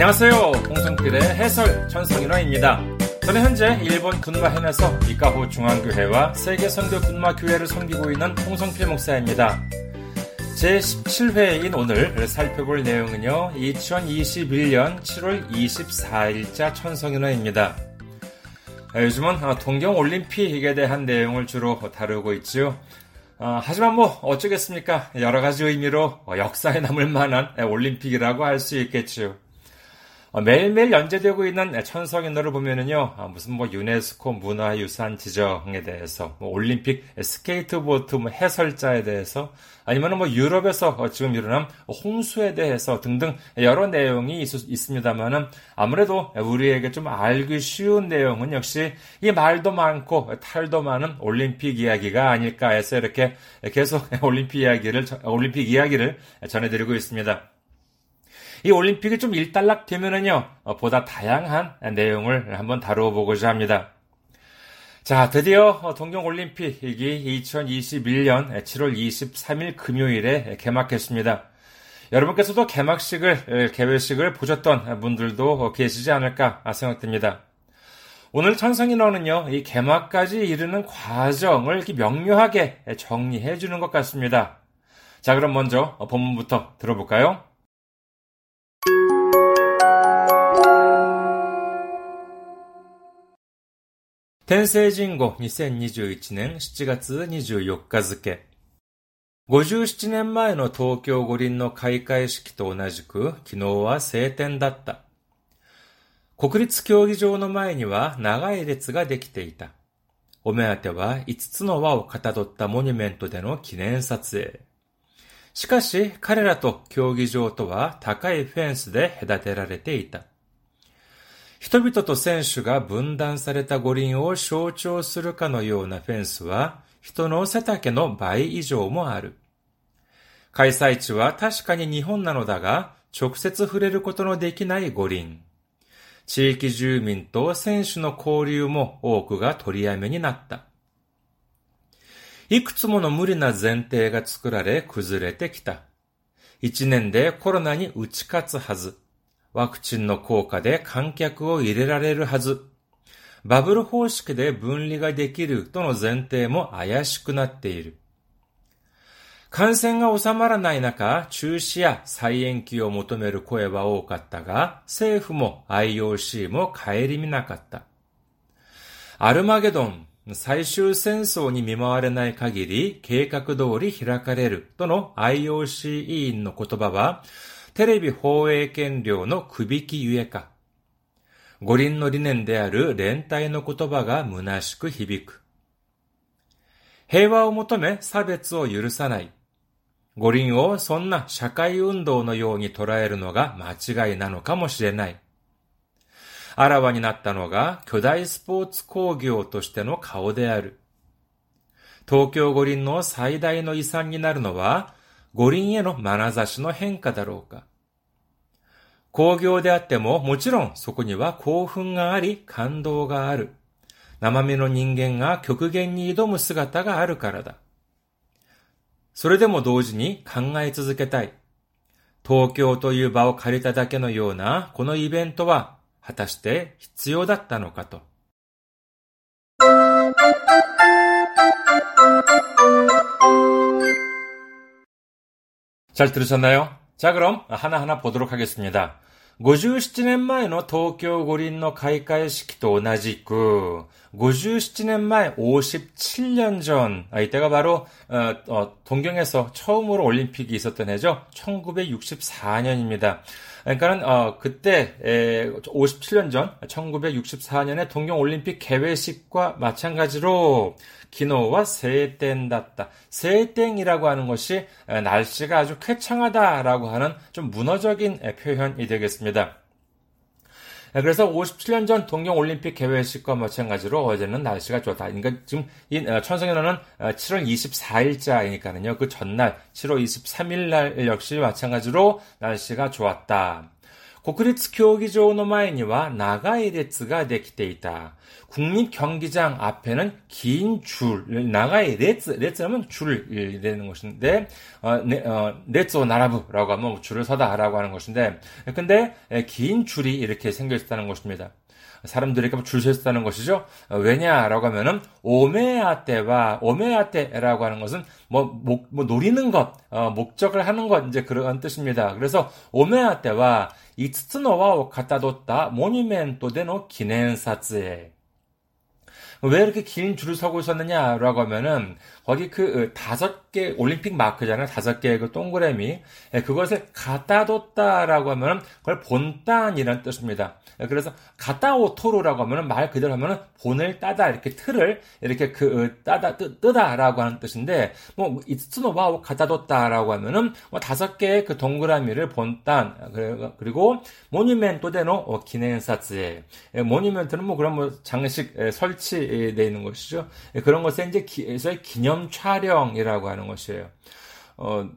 안녕하세요. 홍성필의 해설 천성인화입니다. 저는 현재 일본 군마현에서 이카호 중앙교회와 세계선교 군마교회를 섬기고 있는 홍성필 목사입니다. 제17회인 오늘 살펴볼 내용은요, 2021년 7월 24일자 천성인화입니다. 요즘은 동경올림픽에 대한 내용을 주로 다루고 있죠. 어, 하지만 뭐 어쩌겠습니까? 여러 가지 의미로 역사에 남을 만한 올림픽이라고 할 수 있겠지요. 어, 매일매일 연재되고 있는 천성인어를 보면은요, 아, 무슨 뭐 유네스코 문화유산 지정에 대해서, 뭐 올림픽 스케이트보드 뭐 해설자에 대해서, 아니면 뭐 유럽에서 지금 일어난 홍수에 대해서 등등 여러 내용이 있, 습니다만은 아무래도 우리에게 좀 알기 쉬운 내용은 역시 이 말도 많고 탈도 많은 올림픽 이야기가 아닐까 해서 이렇게 계속 올림픽 이야기를, 올림픽 이야기를 전해드리고 있습니다. 이 올림픽이 좀 일단락 되면은요, 어, 보다 다양한 내용을 한번 다루어 보고자 합니다. 자, 드디어 어, 동경올림픽이 2021년 7월 23일 금요일에 개막했습니다. 여러분께서도 개막식을, 개회식을 보셨던 분들도 계시지 않을까 생각됩니다. 오늘 천성인어는요, 이 개막까지 이르는 과정을 이렇게 명료하게 정리해 주는 것 같습니다. 자, 그럼 먼저 본문부터 들어볼까요? 天聖人語2021年7月24日付。57年前の東京五輪の開会式と同じく、昨日は晴天だった。国立競技場の前には長い列ができていた。お目当ては5つの輪をかたどったモニュメントでの記念撮影。しかし彼らと競技場とは高いフェンスで隔てられていた。人々と選手が分断された五輪を象徴するかのようなフェンスは、人の背丈の倍以上もある。開催地は確かに日本なのだが、直接触れることのできない五輪。地域住民と選手の交流も多くが取りやめになった。いくつもの無理な前提が作られ崩れてきた。一年でコロナに打ち勝つはず。ワクチンの効果で観客を入れられるはず。バブル方式で分離ができるとの前提も怪しくなっている。感染が収まらない中、中止や再延期を求める声は多かったが、政府も IOC も顧みなかった。アルマゲドン、最終戦争に見舞われない限り計画通り開かれるとの IOC 委員の言葉は、テレビ放映権料のくびきゆえか。五輪の理念である連帯の言葉が虚しく響く。平和を求め差別を許さない。五輪をそんな社会運動のように捉えるのが間違いなのかもしれない。あらわになったのが巨大スポーツ工業としての顔である。東京五輪の最大の遺産になるのは五輪への眼差しの変化だろうか。工業であっても、もちろんそこには興奮があり、感動がある。生身の人間が極限に挑む姿があるからだ。それでも同時に考え続けたい。東京という場を借りただけのようなこのイベントは果たして必要だったのかと。 잘 들으셨나요? 자, 그럼 하나하나 보도록 하겠습니다. 57年前の東京五輪の開会式と同じく、57年前 57년 전, 아, 이때가 바로 어, 어, 동경에서 처음으로 올림픽이 있었던 해죠. 1964년입니다. 그러니까는 어, 그때 에, 57년 전 1964년에 동경 올림픽 개회식과 마찬가지로 기노와 세땡닷다 세땡이라고 하는 것이 날씨가 아주 쾌청하다라고 하는 좀 문어적인 표현이 되겠습니다. 그래서 57년 전 동경 올림픽 개회식과 마찬가지로 어제는 날씨가 좋다. 그러니까 지금 이 천성연어는 7월 24일자이니까는요. 그 전날 7월 23일 날 역시 마찬가지로 날씨가 좋았다. 国立競技場の前には長い列ができていた。 국립경기장 앞에는 긴 줄, 나가의 레츠, 레츠하면 줄이 되는 것인데, 어, 네, 어, 레츠오 나라부라고 하면 줄을 서다라고 하는 것인데, 근데 긴 줄이 이렇게 생겨 있다는 것입니다. 사람들이 줄서 있다는 것이죠. 어, 왜냐라고 하면은 오메아 때와 오메아 때라고 하는 것은 뭐, 목, 뭐 노리는 것, 어, 목적을 하는 것 이제 그런 뜻입니다. 그래서 오메아 때와 五つの輪をかたどったモニュメントでの記念撮影に 왜 이렇게 긴 줄을 서고 있었느냐라고 하면은 거기 그 어, 다섯 개 올림픽 마크잖아요. 다섯 개의 그 동그라미 예, 그것을 갖다 뒀다라고 하면은 그걸 본딴이라는 뜻입니다. 예, 그래서 かたどる라고 하면은 말 그대로 하면은 본을 따다 이렇게 틀을 이렇게 그 어, 따다 뜨, 뜨다라고 하는 뜻인데 뭐 이츠노바오 갖다 뒀다라고 하면은 뭐 다섯 개의 그 동그라미를 본딴 그리고 모니멘토 데노 어, 기넨사츠에 예, 모니멘트는 뭐 그런 뭐 장식 설치되어 있는 것이죠. 그런 것에 이제 기, 기념 촬영이라고 하는 것이에요. 어,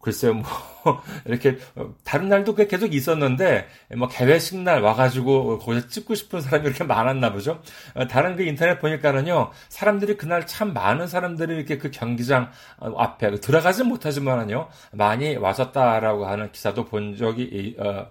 글쎄요, 뭐, 이렇게, 어, 다른 날도 계속 있었는데, 뭐, 개회식 날 와가지고, 거기서 찍고 싶은 사람이 이렇게 많았나 보죠? 어, 다른 그 인터넷 보니까는요, 사람들이 그날 참 많은 사람들이 이렇게 그 경기장 앞에, 들어가지 못하지만은요, 많이 왔었다라고 하는 기사도 본 적이, 어, 어,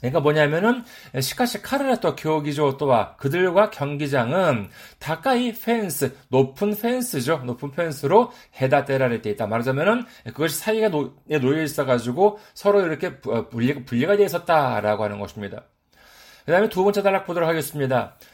그러니까 뭐냐면은 시카시 카르라토 경기장 또와 그들과 경기장은 다카이 펜스 높은 펜스죠 높은 펜스로 헤다테라레테 있다 말하자면은 그것이 사이가 놓여 있어 가지고 서로 이렇게 어, 분리, 분리가 되어 있었다라고 하는 것입니다. 그 다음에 두 번째 단락 보도록 하겠습니다.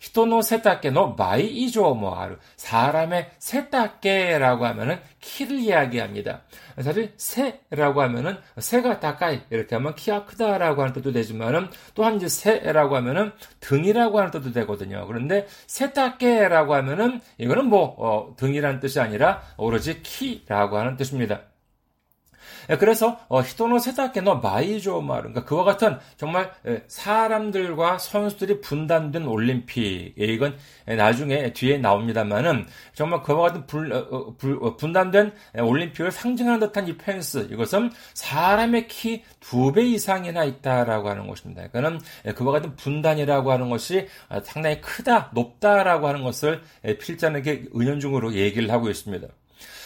人の 세탁계노 마이 이조모아르 사람의 背丈라고 하면은 키를 이야기합니다. 사실 背라고 하면은 새가 다까이 이렇게 하면 키가 크다라고 하는 뜻도 되지만은 또한 이제 背라고 하면은 등이라고 하는 뜻도 되거든요. 그런데 背丈라고 하면은 이거는 뭐 어, 등이라는 뜻이 아니라 오로지 키라고 하는 뜻입니다. 예, 그래서 어, 人の背丈の倍以上もある 그러니까 그와 같은 정말 예, 사람들과 선수들이 분단된 올림픽 예, 이건 나중에 뒤에 나옵니다만은 정말 그와 같은 불, 어, 불, 어, 분단된 올림픽을 상징하는 듯한 이 펜스 이것은 사람의 키 두 배 이상이나 있다라고 하는 것입니다. 그러니까는 그와 같은 분단이라고 하는 것이 상당히 크다 높다라고 하는 것을 필자에게 은연중으로 얘기를 하고 있습니다.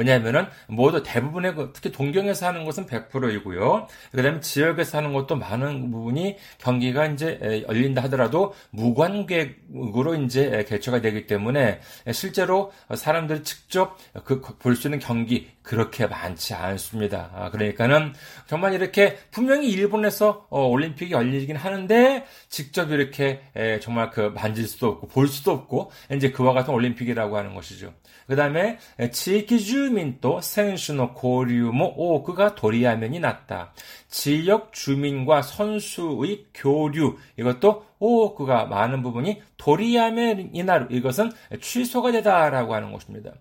왜냐하면은 모두 대부분의 그, 특히 동경에서 하는 것은 100%이고요. 그다음에 지역에서 하는 것도 많은 부분이 경기가 이제 열린다 하더라도 무관객으로 이제 개최가 되기 때문에 실제로 사람들이 직접 그 볼 수 있는 경기 그렇게 많지 않습니다. 아, 그러니까는 정말 이렇게 분명히 일본에서 어, 올림픽이 열리긴 하는데 직접 이렇게 정말 그 만질 수도 없고 볼 수도 없고 이제 그와 같은 올림픽이라고 하는 것이죠. 그 다음에 지역 주민도 선수의 교류も多くが 도리화면이 났다. 지역 주민과 선수의 교류 이것도 오크가 많은 부분이 도리야면이나 이것은 취소가 되다라고 하는 것입니다.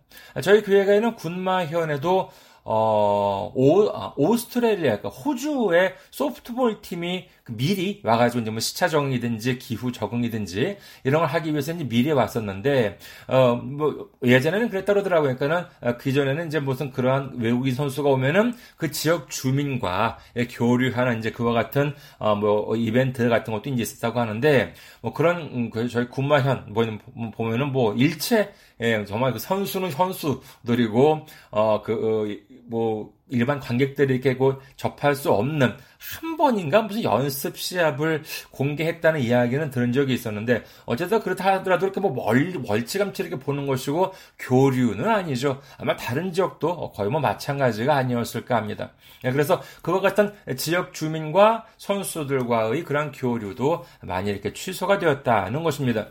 저희 교회가 있는 군마현에도 어, 오, 아, 오스트레일리아, 그러니까 호주의 소프트볼 팀이 그 미리 와가지고 이제 뭐 시차 적응이든지 기후 적응이든지 이런 걸 하기 위해서 이제 미리 왔었는데, 어, 뭐, 예전에는 그랬다 그러더라고요. 그러니까는, 어, 그 전에는 이제 무슨 그러한 외국인 선수가 오면은 그 지역 주민과 교류하는 이제 그와 같은, 어, 뭐, 이벤트 같은 것도 이제 있었다고 하는데, 뭐 그런, 음, 그 저희 군마현, 뭐, 보면은 뭐 일체, 예, 정말 그 선수는 선수들이고, 어, 그, 어, 뭐 일반 관객들이 이렇게 그 접할 수 없는 한 번인가 무슨 연습 시합을 공개했다는 이야기는 들은 적이 있었는데 어쨌든 그렇다 하더라도 이렇게 뭐 멀, 멀찌감치 이렇게 보는 것이고 교류는 아니죠. 아마 다른 지역도 거의 뭐 마찬가지가 아니었을까 합니다. 예, 그래서 그와 같은 지역 주민과 선수들과의 그런 교류도 많이 이렇게 취소가 되었다는 것입니다.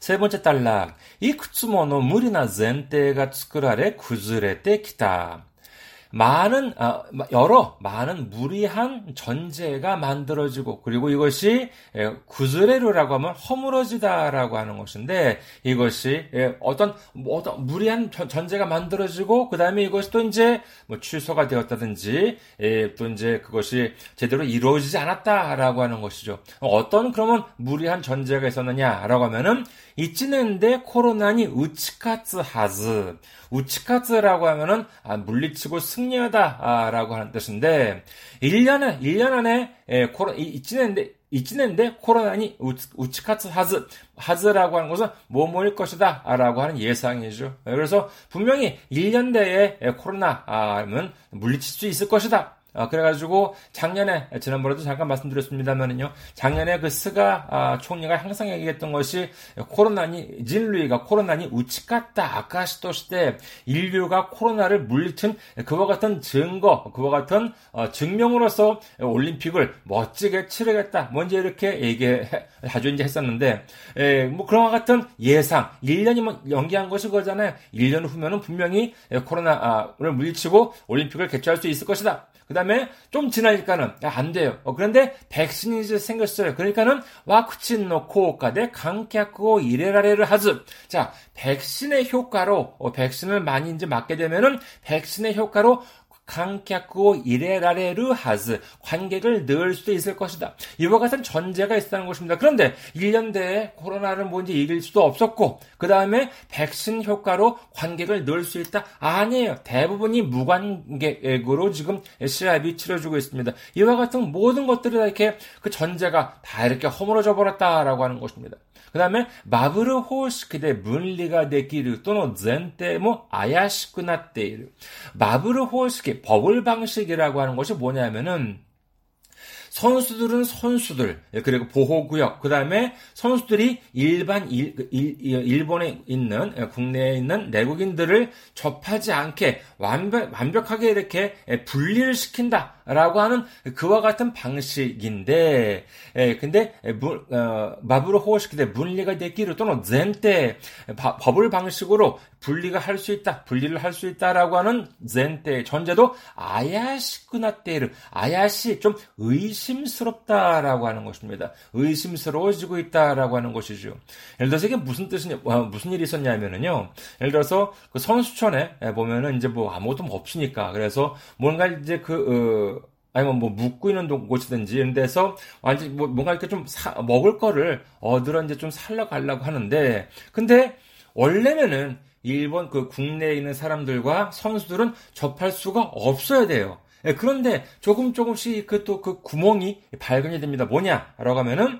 세 번째 단락. いくつもの無理な前提が作られ崩れてきた。 많은 아, 여러 많은 무리한 전제가 만들어지고 그리고 이것이 예, 구즈레루라고 하면 허물어지다라고 하는 것인데 이것이 예, 어떤 뭐 어떤 무리한 전제가 만들어지고 그 다음에 이것이 또 이제 뭐 취소가 되었다든지 예, 또 이제 그것이 제대로 이루어지지 않았다라고 하는 것이죠. 어떤 그러면 무리한 전제가 있었느냐라고 하면은 이치는데 코로나니 우치카츠 하즈 우치카츠라고 하면은 아, 물리치고 승리하다라고 하는 뜻인데 1년에 1년 안에 예, 코로 이치는데 이치는데 코로나니 우치 카츠 하즈 하즈라고 하는 것은 뭐뭐일 것이다 라고 하는 예상이죠. 그래서 분명히 1년 내에 코로나는 물리칠 수 있을 것이다. 어, 그래가지고 작년에 지난번에도 잠깐 말씀드렸습니다만은요. 작년에 그 스가 아, 총리가 항상 얘기했던 것이 코로나니 진루이가 코로나니 우치카다 아카시도 시대 인류가 코로나를 물리친 그와 같은 증거, 그와 같은 어, 증명으로서 올림픽을 멋지게 치르겠다. 먼저 이렇게 얘기 자주 이제 했었는데 에, 뭐 그런 것 같은 예상 1년이면 연기한 것이 그거잖아요. 1년 후면은 분명히 코로나를 물리치고 올림픽을 개최할 수 있을 것이다. 그 다음에 좀 지나니까는 안 돼요. 어, 그런데 백신이 생겼어요. 그러니까는 와쿠친 놓고 가대 강캐고 이래라레를 하즈. 자, 백신의 효과로 어, 백신을 많이 이제 맞게 되면은 백신의 효과로 강객고 이래라레르 하즈 관객을 넣을 수도 있을 것이다. 이와 같은 전제가 있다는 것입니다. 그런데 1년 내에 코로나를 뭔지 이길 수도 없었고 그 다음에 백신 효과로 관객을 넣을 수 있다? 아니에요. 대부분이 무관객으로 지금 시합이 치러지고 있습니다. 이와 같은 모든 것들이 다 이렇게 그 전제가 다 이렇게 허물어져 버렸다라고 하는 것입니다. 그 다음에 마브르 호시크대 문리가 되기를 또는 젠테모 아야시쿠나테이르 마브르 호시키 버블 방식이라고 하는 것이 뭐냐면은 선수들은 선수들 그리고 보호구역 그 다음에 선수들이 일반 일, 일, 본에 있는 국내에 있는 내국인들을 접하지 않게 완벽, 완벽하게 이렇게 분리를 시킨다. 라고 하는 그와 같은 방식인데, 에, 근데, 어, 마부로 호시키데 문리가 되기를 또는 젠때 버블 방식으로 분리가 할 수 있다, 분리를 할 수 있다라고 하는 젠때 전제도 아야시쿠나테르, 아야시 좀 의심스럽다라고 하는 것입니다. 의심스러워지고 있다라고 하는 것이죠. 예를 들어서 이게 무슨 뜻이냐, 어, 무슨 일이 있었냐면은요, 예를 들어서 그 선수촌에 보면은 이제 뭐 아무것도 없으니까, 그래서 뭔가 이제 그, 어, 아니면 뭐 묵고 있는 곳이든지 이런 데서 완전 뭐 뭔가 이렇게 좀 사, 먹을 거를 얻으러 이제 좀 살러 가려고 하는데 근데 원래면은 일본 그 국내에 있는 사람들과 선수들은 접할 수가 없어야 돼요. 예, 그런데 조금 조금씩 그 또그 그 구멍이 발견이 됩니다. 뭐냐라고 하면은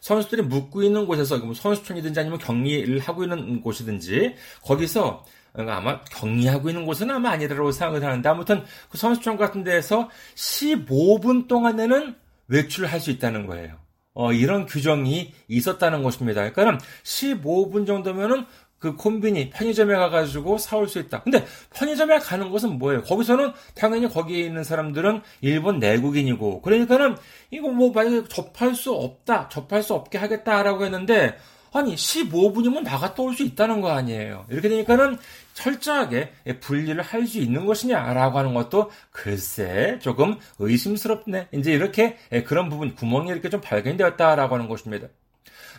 선수들이 묵고 있는 곳에서 뭐 선수촌이든지 아니면 격리를 하고 있는 곳이든지 거기서 아마 격리하고 있는 곳은 아마 아니라고 생각을 하는데 아무튼 그 선수촌 같은 데에서 15분 동안에는 외출할 수 있다는 거예요. 어, 이런 규정이 있었다는 것입니다. 그러니까 15분 정도면은 그 콤비니 편의점에 가가지고 사올 수 있다. 근데 편의점에 가는 것은 뭐예요? 거기서는 당연히 거기에 있는 사람들은 일본 내국인이고 그러니까는 이거 뭐 만약에 접할 수 없다, 접할 수 없게 하겠다라고 했는데 아니 15분이면 나갔다 올 수 있다는 거 아니에요. 이렇게 되니까는 철저하게 분리를 할 수 있는 것이냐라고 하는 것도 글쎄 조금 의심스럽네. 이제 이렇게 그런 부분 구멍이 이렇게 좀 발견되었다라고 하는 것입니다.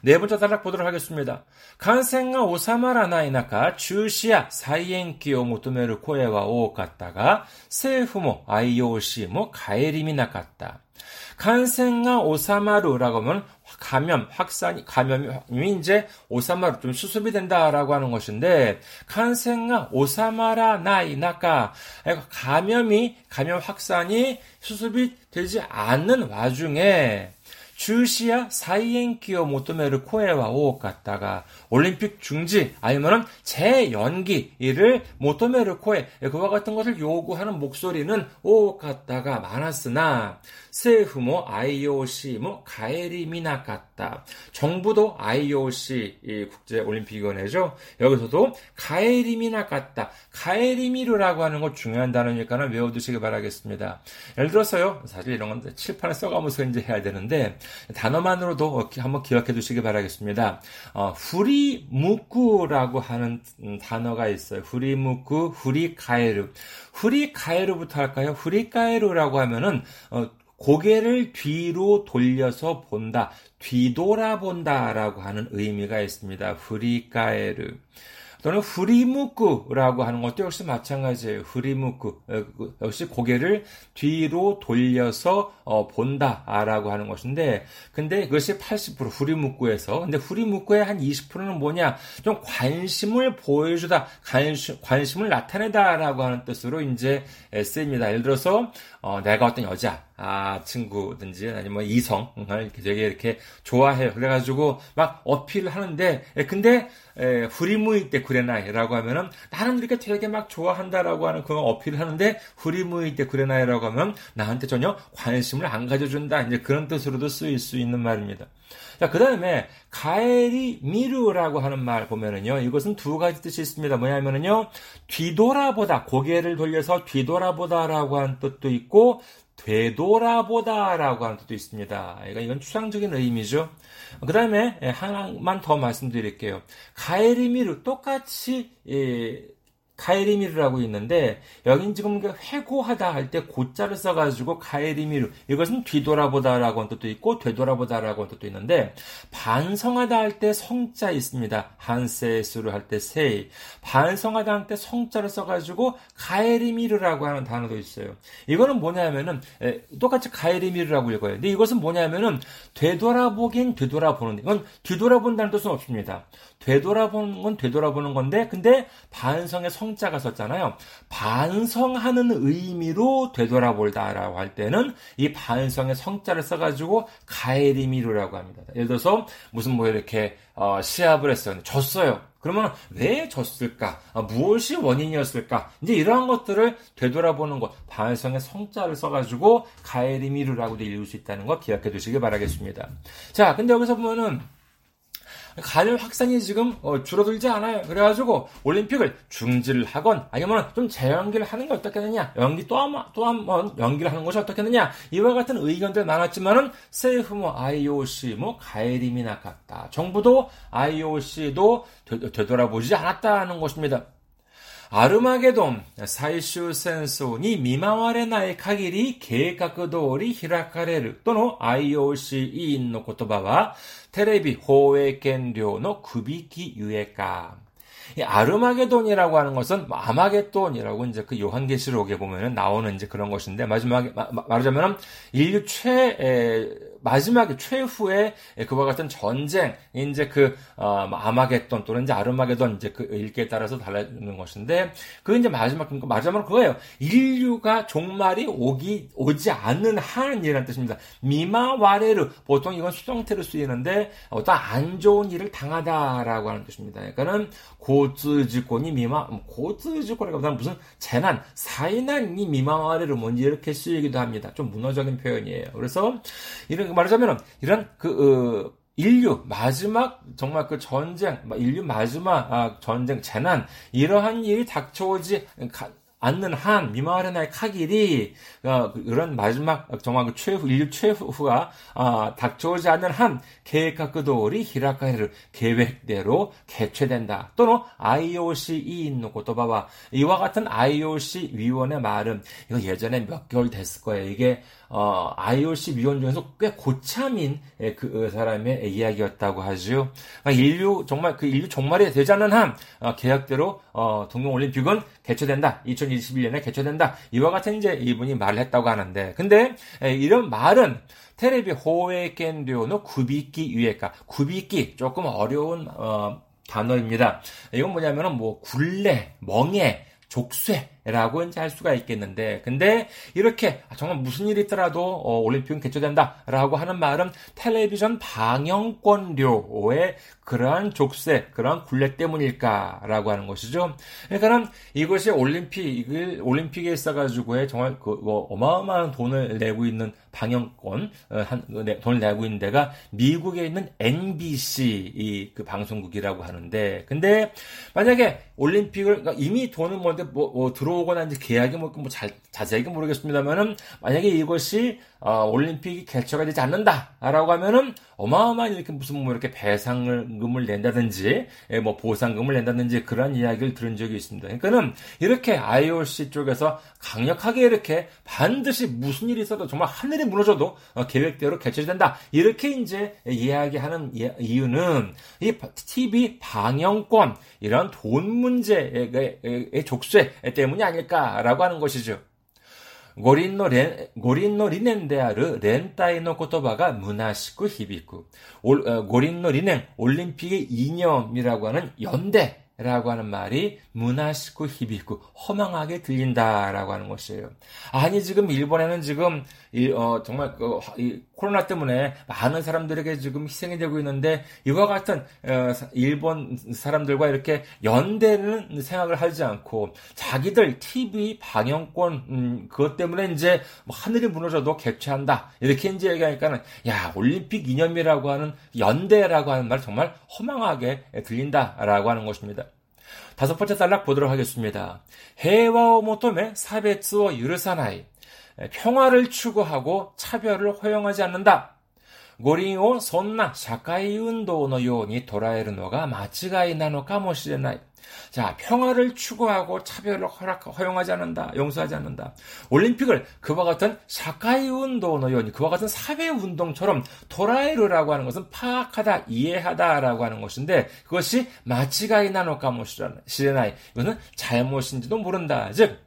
네 번째 단락 보도록 하겠습니다. 간생가 오사마라 나이나카 주시야 사이엔키오 모토메르 코에와 오갔다가 세후모 IOC 모 가에림이 나갔다. 간생가 오사마루라고 하면 감염, 확산이, 감염이 이제 오사마루, 좀 수습이 된다라고 하는 것인데, 간생가 오사마라 나이나까, 감염이, 감염 확산이 수습이 되지 않는 와중에, 주시야 사이엔키어 모토메르 코에와 오 갔다가 올림픽 중지 아니면은 재연기를 모토메르 코에 그와 같은 것을 요구하는 목소리는 오 갔다가 많았으나 政府も IOC も 가에리미나 같다. 정부도 IOC 국제올림픽위원회죠. 여기서도 가에리미나 같다. 가에리미르라고 하는 것 중요한 단어니까는 외워두시기 바라겠습니다. 예를 들어서요. 사실 이런 건 칠판에 써가면서 이제 해야 되는데 단어만으로도 한번 기억해 두시기 바라겠습니다. 어, 후리무쿠라고 하는 단어가 있어요. 후리무쿠, 후리카에르. 후리카에르부터 할까요? 후리카에르라고 하면은 어, 고개를 뒤로 돌려서 본다, 뒤돌아본다라고 하는 의미가 있습니다. 후리카에르. 또는 후리무크라고 하는 것도 역시 마찬가지예요. 후리무크 그, 역시 고개를 뒤로 돌려서 어, 본다라고 하는 것인데, 근데 그것이 80% 후리무크에서 근데 후리무크의 한 20%는 뭐냐? 좀 관심을 보여주다, 관심, 관심을 나타내다라고 하는 뜻으로 이제 쓰입니다. 예를 들어서 어, 내가 어떤 여자, 아, 친구든지 아니면 뭐 이성을 이렇게 되게 이렇게 좋아해요. 그래가지고 막 어필을 하는데, 근데 에, 후리무이 때 그래나이라고 하면은 나는 이렇게 되게 막 좋아한다라고 하는 그런 어필을 하는데 후리무이 때 그래나이라고 하면 나한테 전혀 관심을 안 가져준다. 이제 그런 뜻으로도 쓰일 수 있는 말입니다. 자, 그 다음에, 가에리 미루라고 하는 말 보면은요, 이것은 두 가지 뜻이 있습니다. 뭐냐면은요, 뒤돌아보다, 고개를 돌려서 뒤돌아보다라고 하는 뜻도 있고, 되돌아보다라고 하는 뜻도 있습니다. 그러니까 이건 추상적인 의미죠. 그 다음에 하나만 더 말씀드릴게요. 가에리미르 똑같이 예, 가에리미르라고 있는데 여긴 지금 그 회고하다 할 때 고자를 써가지고 가에리미르 이것은 뒤돌아보다라고 하는 뜻도 있고 되돌아보다라고 하는 뜻도 있는데 반성하다 할 때 성자 있습니다. 한세수를 할 때 세이 반성하다 할 때 성자를 써가지고 가에리미르라고 하는 단어도 있어요. 이거는 뭐냐면은 에, 똑같이 가에리미르라고 읽어요. 근데 이것은 뭐냐면은 되돌아보긴 되돌아보는 이건 뒤돌아본다는 뜻은 없습니다. 되돌아보는 건 되돌아보는 건데 근데 반성의 성 성자가 썼잖아요. 반성하는 의미로 되돌아볼다라고 할 때는 이 반성의 성자를 써가지고 가에리미루라고 합니다. 예를 들어서 무슨 뭐 이렇게 어, 시합을 했어요. 졌어요. 그러면 왜 졌을까? 아, 무엇이 원인이었을까? 이제 이러한 것들을 되돌아보는 것, 반성의 성자를 써가지고 가에리미루라고도 읽을 수 있다는 거 기억해 두시기 바라겠습니다. 자, 근데 여기서 보면은 감염 확산이 지금 어, 줄어들지 않아요. 그래가지고 올림픽을 중지를 하건 아니면 좀 재연기를 하는 게 어떻겠느냐, 연기 또한또 연기를 하는 것이 어떻겠느냐 이와 같은 의견들 많았지만은 세이프 뭐 IOC 뭐 가에림이나 같다. 정부도 IOC도 되돌아보지 않았다는 것입니다. 아르마게돈 사이슈 센소니 미마와레나의 카기리 계획通り 히라카레르 또는 IOC 委員の言葉は 테레비 호외견료의 구비기 유해가 이 아르마게돈이라고 하는 것은 아마게돈이라고 이제 그 요한계시록에 보면은 나오는 이제 그런 것인데 마지막에 마, 말하자면 인류 최 에, 마지막에 최후의 그와 같은 전쟁 이제 그 어, 아마게돈 또는 이제 아르마게돈 이제 그 읽기에 따라서 달라지는 것인데 그 이제 마지막 마지막으로 그거예요. 인류가 종말이 오기 오지 않는 한이라는 뜻입니다. 미마와레르 보통 이건 수정태로 쓰이는데 어떤 안 좋은 일을 당하다라고 하는 뜻입니다. 그러니까는 고즈지권이 미마, 고즈지권이라기보다는 무슨 재난, 사이난이 미마와레를 뭔지 이렇게 쓰이기도 합니다. 좀 문어적인 표현이에요. 그래서 이런 말하자면 이런 그 어, 인류 마지막 정말 그 전쟁, 인류 마지막 아, 전쟁 재난 이러한 일이 닥쳐오지 않는 한 미마르나의 카길이 어, 그런 마지막 정말 그 최후 인류 최후가 어, 닥쳐오지 않는 한 계획각도리 히라카이를 계획대로 개최된다. 또는 IOC 이인노 고토바와 이와 같은 IOC 위원의 말은 이거 예전에 몇 개월 됐을 거예요. 이게 어, IOC 위원 중에서 꽤 고참인 예, 그 사람의 이야기였다고 하죠. 그러니까 인류 정말 그 인류 종말이 되지 않는 한 어, 계약대로 어, 동경올림픽은 개최된다. 2021년에 개최된다. 이와 같은 이제 이분이 말을 했다고 하는데, 근데 예, 이런 말은 테레비 호에겐료의 구비기 유예가 구비기 조금 어려운 어, 단어입니다. 이건 뭐냐면은 뭐 굴레, 멍해, 족쇄 라고 이제 할 수가 있겠는데, 근데 이렇게 정말 무슨 일이 있더라도 어, 올림픽은 개최된다 라고 하는 말은 텔레비전 방영권료의 그러한 족쇄, 그러한 굴레 때문일까라고 하는 것이죠. 그러니까는 이것이 올림픽을 올림픽에 있어가지고의 정말 그 뭐 어마어마한 돈을 내고 있는 방영권 어, 한 돈을 내고 있는 데가 미국에 있는 NBC 이 그 방송국이라고 하는데, 근데 만약에 올림픽을 그러니까 이미 돈을 뭔데 뭐, 뭐 들어 들어오거나 이제 계약이 뭐, 뭐 잘, 자세하게 모르겠습니다만은 만약에 이것이 어, 올림픽이 개최가 되지 않는다라고 하면은 어마어마한 이렇게 무슨 뭐 이렇게 배상금을 낸다든지 예, 뭐 보상금을 낸다든지 그런 이야기를 들은 적이 있습니다. 그러니까는 이렇게 IOC 쪽에서 강력하게 이렇게 반드시 무슨 일이 있어도 정말 하늘이 무너져도 어, 계획대로 개최된다 이렇게 이제 이야기하는 이유는 이 TV 방영권 이런 돈 문제의 족쇄 때문이 아닐까라고 하는 것이죠. 五輪の連、五輪の理念である連帯の言葉が虚しく響く。五輪の理念、オリンピック이념이라고하는 연대 라고 하는 말이 문화시고 히비고 허망하게 들린다라고 하는 것이에요. 아니 지금 일본에는 지금 이, 어, 정말 그, 이, 코로나 때문에 많은 사람들에게 지금 희생이 되고 있는데 이와 같은 어, 일본 사람들과 이렇게 연대는 생각을 하지 않고 자기들 TV 방영권 음, 그것 때문에 이제 뭐 하늘이 무너져도 개최한다 이렇게 이제 얘기하니까는 야 올림픽 이념이라고 하는 연대라고 하는 말 정말 허망하게 들린다라고 하는 것입니다. 다섯 번째 단락 보도록 하겠습니다. 해와오 모토메 사베츠오 유르사나이. 평화를 추구하고 차별을 허용하지 않는다. 모시레나이. 자, 평화를 추구하고 차별을 허락, 허용하지 않는다. 용서하지 않는다. 올림픽을 그와 같은 사카이 운동의 요니 그와 같은 사회 운동처럼 도라에르라고 하는 것은 파악하다, 이해하다라고 하는 것인데 그것이 마치가이 나노까 모시레나이. 이것은 잘못인지도 모른다. 즉 아,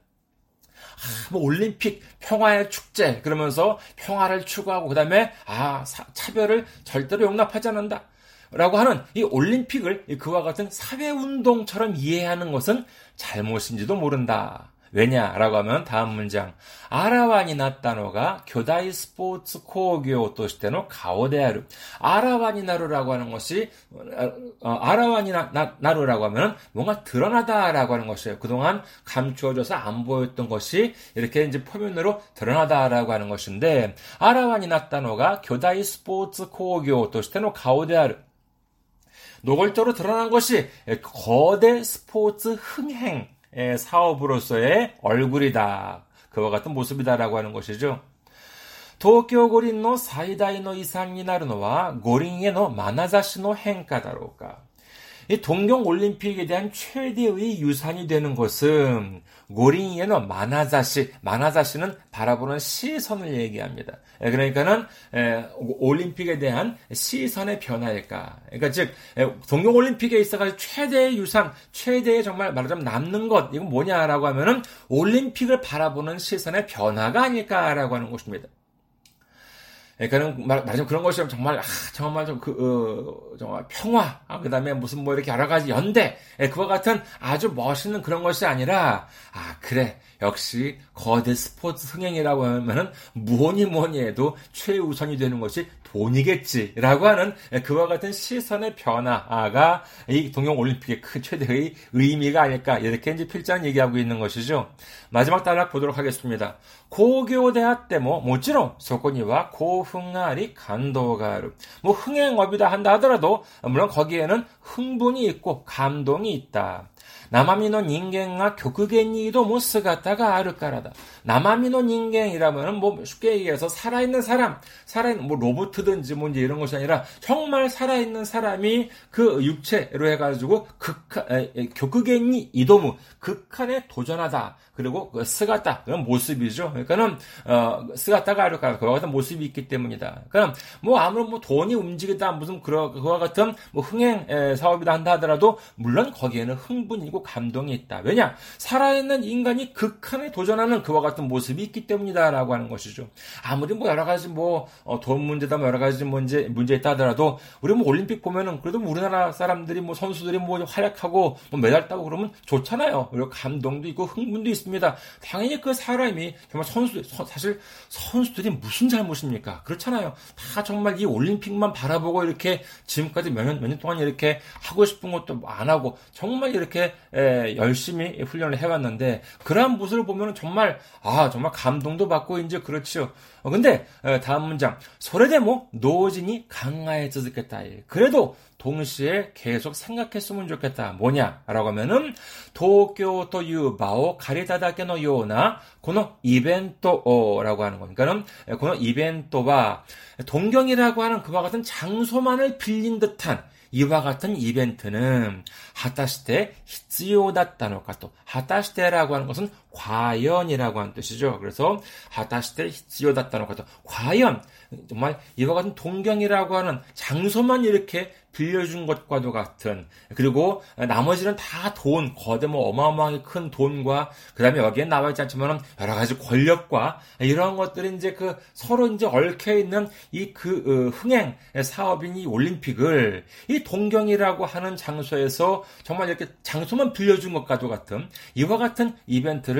뭐 올림픽 평화의 축제 그러면서 평화를 추구하고 그다음에 아 사, 차별을 절대로 용납하지 않는다. 라고 하는 이 올림픽을 그와 같은 사회운동처럼 이해하는 것은 잘못인지도 모른다. 왜냐라고 하면 다음 문장. 아라완이 났다노가 교다이 스포츠 코교 도시대노 가오데아르 아라완이 나루라고 하는 것이 어, 아라완이 나루라고 하면 뭔가 드러나다라고 하는 것이에요. 그동안 감추어져서 안 보였던 것이 이렇게 이제 표면으로 드러나다라고 하는 것인데 아라완이 났다노가 교다이 스포츠 코교 도시대노 가오데아르 노골적으로 드러난 것이 거대 스포츠 흥행 사업으로서의 얼굴이다. 그와 같은 모습이다라고 하는 것이죠. 東京五輪の最大の遺産になるのは五輪への眼差しの変化だろうか。 이 동경 올림픽에 대한 최대의 유산이 되는 것은 고린에는 마나자시, 마나자시는 바라보는 시선을 얘기합니다. 예, 그러니까는 올림픽에 대한 시선의 변화일까. 그러니까 즉 동경 올림픽에 있어가지고 최대의 유산, 최대의 정말 말하자면 남는 것 이건 뭐냐라고 하면은 올림픽을 바라보는 시선의 변화가 아닐까라고 하는 것입니다. 그러니까는 말, 말하자면 그런 것이 정말 아, 정말 좀그 어, 정말 평화 아, 그다음에 무슨 뭐 이렇게 여러 가지 연대 예, 그와 같은 아주 멋있는 그런 것이 아니라 아 그래 역시 거대 스포츠 흥행이라고 하면은 무엇이 뭐니 해도 최우선이 되는 것이 돈이겠지라고 하는 그와 같은 시선의 변화가 이 동경 올림픽의 큰 최대의 의미가 아닐까 이렇게 이제 필장 얘기하고 있는 것이죠. 마지막 단락 보도록 하겠습니다. 고교 대학 때모 모찌로 소코니와 고 고흥아리 감도가ある. 뭐 흥행업이다 한다 하더라도 물론 거기에는 흥분이 있고 감동이 있다. 生身の人間が極限に挑む姿があるからだ. 남아미노 인간이라면 뭐 쉽게 얘기해서 살아있는 사람, 살아있는 뭐 로봇이든지 뭔지 이런 것이 아니라 정말 살아있는 사람이 그 육체로 해가지고 극한 격극엔이 이도무 극한에 도전하다. 그리고 그 스가타 그런 모습이죠. 그러니까는 어 스가타가 아르까 그와 같은 모습이 있기 때문이다. 그럼 뭐 아무런 뭐 돈이 움직이다 무슨 그러 그와 같은 뭐 흥행 사업이다 한다 하더라도 물론 거기에는 흥분이고 감동이 있다. 왜냐 살아있는 인간이 극한에 도전하는 그와 같은 모습이 있기 때문이다라고 하는 것이죠. 아무리 뭐 여러 가지 뭐돈 어, 문제다 뭐 여러 가지 문제 문제 있다 하더라도 우리 뭐 올림픽 보면은 그래도 뭐 우리나라 사람들이 뭐 선수들이 뭐 활약하고 뭐 메달 따고 그러면 좋잖아요. 그리고 감동도 있고 흥분도 있습니다. 당연히 그 사람이 정말 선수 사실 선수들이 무슨 잘못입니까? 그렇잖아요. 다 정말 이 올림픽만 바라보고 이렇게 지금까지 몇년 몇 년 동안 이렇게 하고 싶은 것도 안 하고 정말 이렇게 에, 열심히 훈련을 해왔는데 그러한 모습을 보면 정말 아 정말 감동도 받고 이제 그렇죠. 어, 근데 에, 다음 문장 소래대모 노진이 강화해졌겠다. 그래도 동시에 계속 생각했으면 좋겠다. 뭐냐라고 하면은 도쿄と 유바오 가리다다케노 요나 고노 이벤토라고 하는 겁니다. 그러니까는 고노 이벤토와 동경이라고 하는 그와 같은 장소만을 빌린 듯한 이와 같은 이벤트는 히츠요다다노까 또 하타시테라고 하는 것은 과연이라고 하는 뜻이죠. 그래서 하타시테 히츠요다다노까 또 과연 정말 이와 같은 동경이라고 하는 장소만 이렇게 빌려준 것과도 같은 그리고 나머지는 다 돈, 거대 뭐 어마어마하게 큰 돈과 그다음에 여기에 나와 있지 않지만 여러 가지 권력과 이런 것들이 이제 그 서로 이제 얽혀 있는 이그 어, 흥행 사업인 이 올림픽을 이 동경이라고 하는 장소에서 정말 이렇게 장소만 빌려준 것과도 같은 이와 같은 이벤트를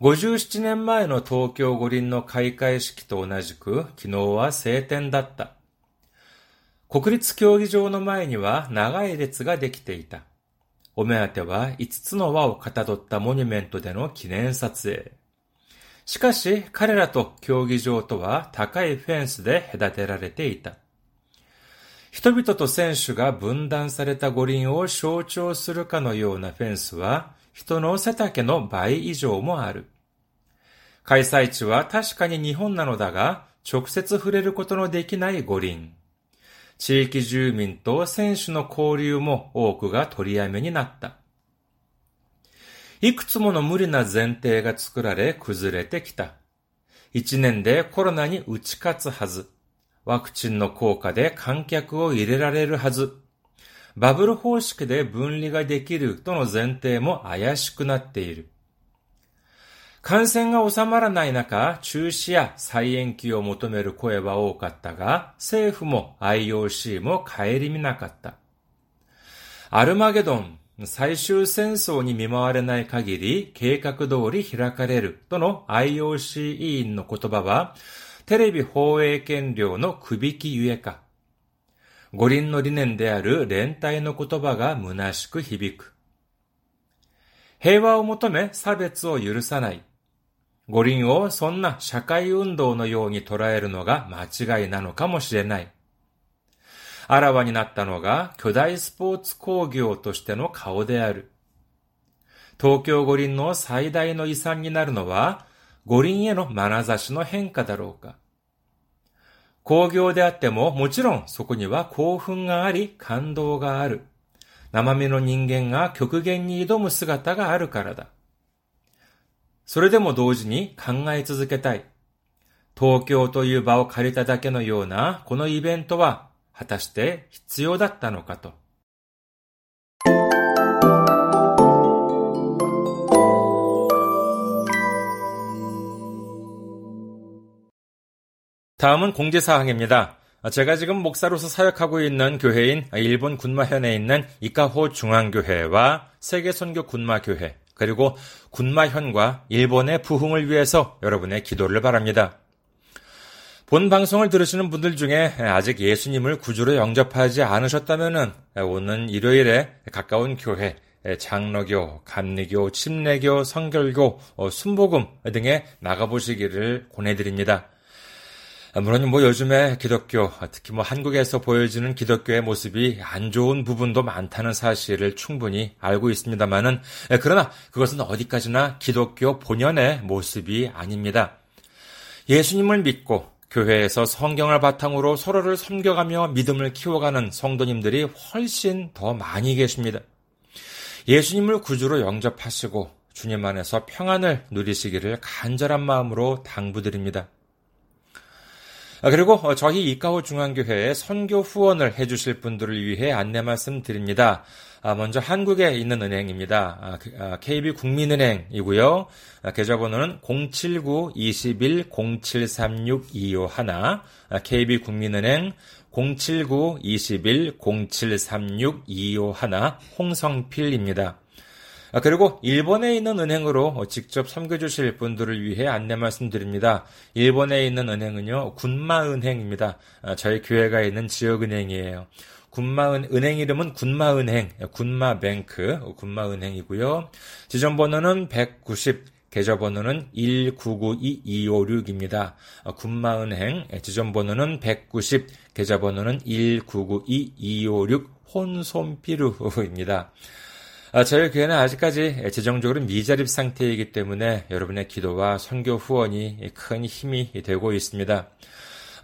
57年前の東京五輪の開会式と同じく、昨日は晴天だった。国立競技場の前には長い列ができていた。お目当ては5つの輪をかたどったモニュメントでの記念撮影。しかし、彼らと競技場とは高いフェンスで隔てられていた。人々と選手が分断された五輪を象徴するかのようなフェンスは、人の背丈の倍以上もある。開催地は確かに日本なのだが、直接触れることのできない五輪。地域住民と選手の交流も多くが取りやめになった。いくつもの無理な前提が作られ崩れてきた。一年でコロナに打ち勝つはず。ワクチンの効果で観客を入れられるはず。バブル方式で分離ができるとの前提も怪しくなっている。感染が収まらない中、中止や再延期を求める声は多かったが、政府も IOC も顧みなかった。アルマゲドン、最終戦争に見舞われない限り計画通り開かれるとの IOC 委員の言葉は、テレビ放映権料のくびきゆえか。五輪の理念である連帯の言葉が虚しく響く。平和を求め差別を許さない。五輪をそんな社会運動のように捉えるのが間違いなのかもしれない。あらわになったのが巨大スポーツ工業としての顔である。東京五輪の最大の遺産になるのは五輪への眼差しの変化だろうか。工業であってももちろんそこには興奮があり感動がある。生身の人間が極限に挑む姿があるからだ。それでも同時に考え続けたい。東京という場を借りただけのようなこのイベントは果たして必要だったのかと。 다음은 공지사항입니다. 제가 지금 목사로서 사역하고 있는 교회인 일본 군마현에 있는 이카호 중앙교회와 세계선교 군마교회, 그리고 군마현과 일본의 부흥을 위해서 여러분의 기도를 바랍니다. 본 방송을 들으시는 분들 중에 아직 예수님을 구주로 영접하지 않으셨다면 오는 일요일에 가까운 교회, 장로교, 감리교, 침례교, 성결교, 어, 순복음 등에 나가보시기를 권해드립니다. 물론 뭐 요즘에 기독교, 특히 뭐 한국에서 보여지는 기독교의 모습이 안 좋은 부분도 많다는 사실을 충분히 알고 있습니다만은 그러나 그것은 어디까지나 기독교 본연의 모습이 아닙니다. 예수님을 믿고 교회에서 성경을 바탕으로 서로를 섬겨가며 믿음을 키워가는 성도님들이 훨씬 더 많이 계십니다. 예수님을 구주로 영접하시고 주님 안에서 평안을 누리시기를 간절한 마음으로 당부드립니다. 아, 그리고 어, 저희 이카호 중앙교회에 선교 후원을 해주실 분들을 위해 안내 말씀드립니다. 아, 먼저 한국에 있는 은행입니다. KB 아, 그, 국민은행이고요. 계좌번호는 079-21-0736-251 KB 국민은행 079-21-0736-251 홍성필입니다. 아, 그리고 일본에 있는 은행으로 직접 섬겨주실 분들을 위해 안내 말씀드립니다. 일본에 있는 은행은요, 군마은행입니다. 아, 저희 교회가 있는 지역은행이에요. 군마은 은행 이름은 군마은행, 군마뱅크, 군마은행이고요. 지점번호는 190, 계좌번호는 1992256입니다. 아, 군마은행 지점번호는 190, 계좌번호는 1992256 혼손피루입니다. 아, 저희 교회는 아직까지 재정적으로 미자립 상태이기 때문에 여러분의 기도와 선교 후원이 큰 힘이 되고 있습니다.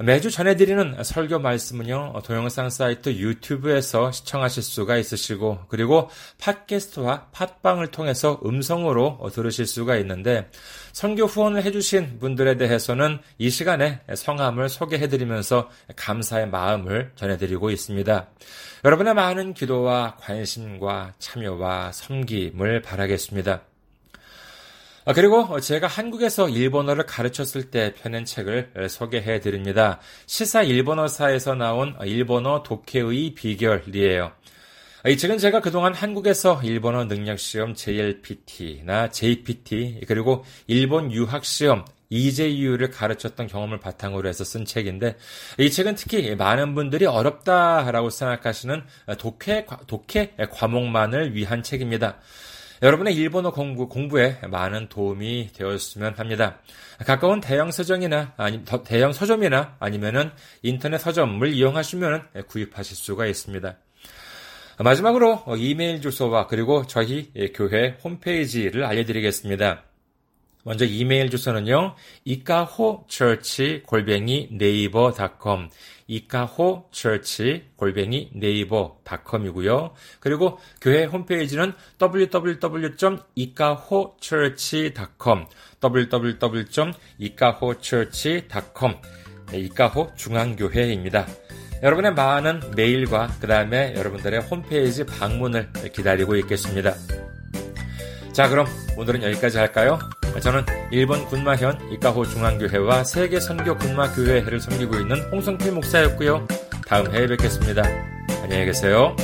매주 전해드리는 설교 말씀은요, 동영상 사이트 유튜브에서 시청하실 수가 있으시고, 그리고 팟캐스트와 팟빵을 통해서 음성으로 들으실 수가 있는데, 선교 후원을 해주신 분들에 대해서는 이 시간에 성함을 소개해드리면서 감사의 마음을 전해드리고 있습니다. 여러분의 많은 기도와 관심과 참여와 섬김을 바라겠습니다. 아, 그리고 제가 한국에서 일본어를 가르쳤을 때 펴낸 책을 소개해 드립니다. 시사 일본어사에서 나온 일본어 독해의 비결이에요. 이 책은 제가 그동안 한국에서 일본어 능력시험 JLPT나 JPT 그리고 일본 유학시험 EJU를 가르쳤던 경험을 바탕으로 해서 쓴 책인데 이 책은 특히 많은 분들이 어렵다라고 생각하시는 독해 독해 과목만을 위한 책입니다. 여러분의 일본어 공부, 공부에 많은 도움이 되었으면 합니다. 가까운 대형 서점이나 아니 대형 서점이나 아니면은 인터넷 서점을 이용하시면 구입하실 수가 있습니다. 마지막으로 이메일 주소와 그리고 저희 교회 홈페이지를 알려드리겠습니다. 먼저 이메일 주소는요, 이카호처치 골뱅이 네이버닷컴, 이카호처치 골뱅이 네이버닷컴이고요. 그리고 교회 홈페이지는 www.이카호처치.com, www.이카호처치.com, 네, 이카호 중앙교회입니다. 여러분의 많은 메일과 그 다음에 여러분들의 홈페이지 방문을 기다리고 있겠습니다. 자, 그럼 오늘은 여기까지 할까요? 저는 일본 군마현 이카호 중앙교회와 세계 선교 군마교회를 섬기고 있는 홍성필 목사였고요. 다음 해에 뵙겠습니다. 안녕히 계세요.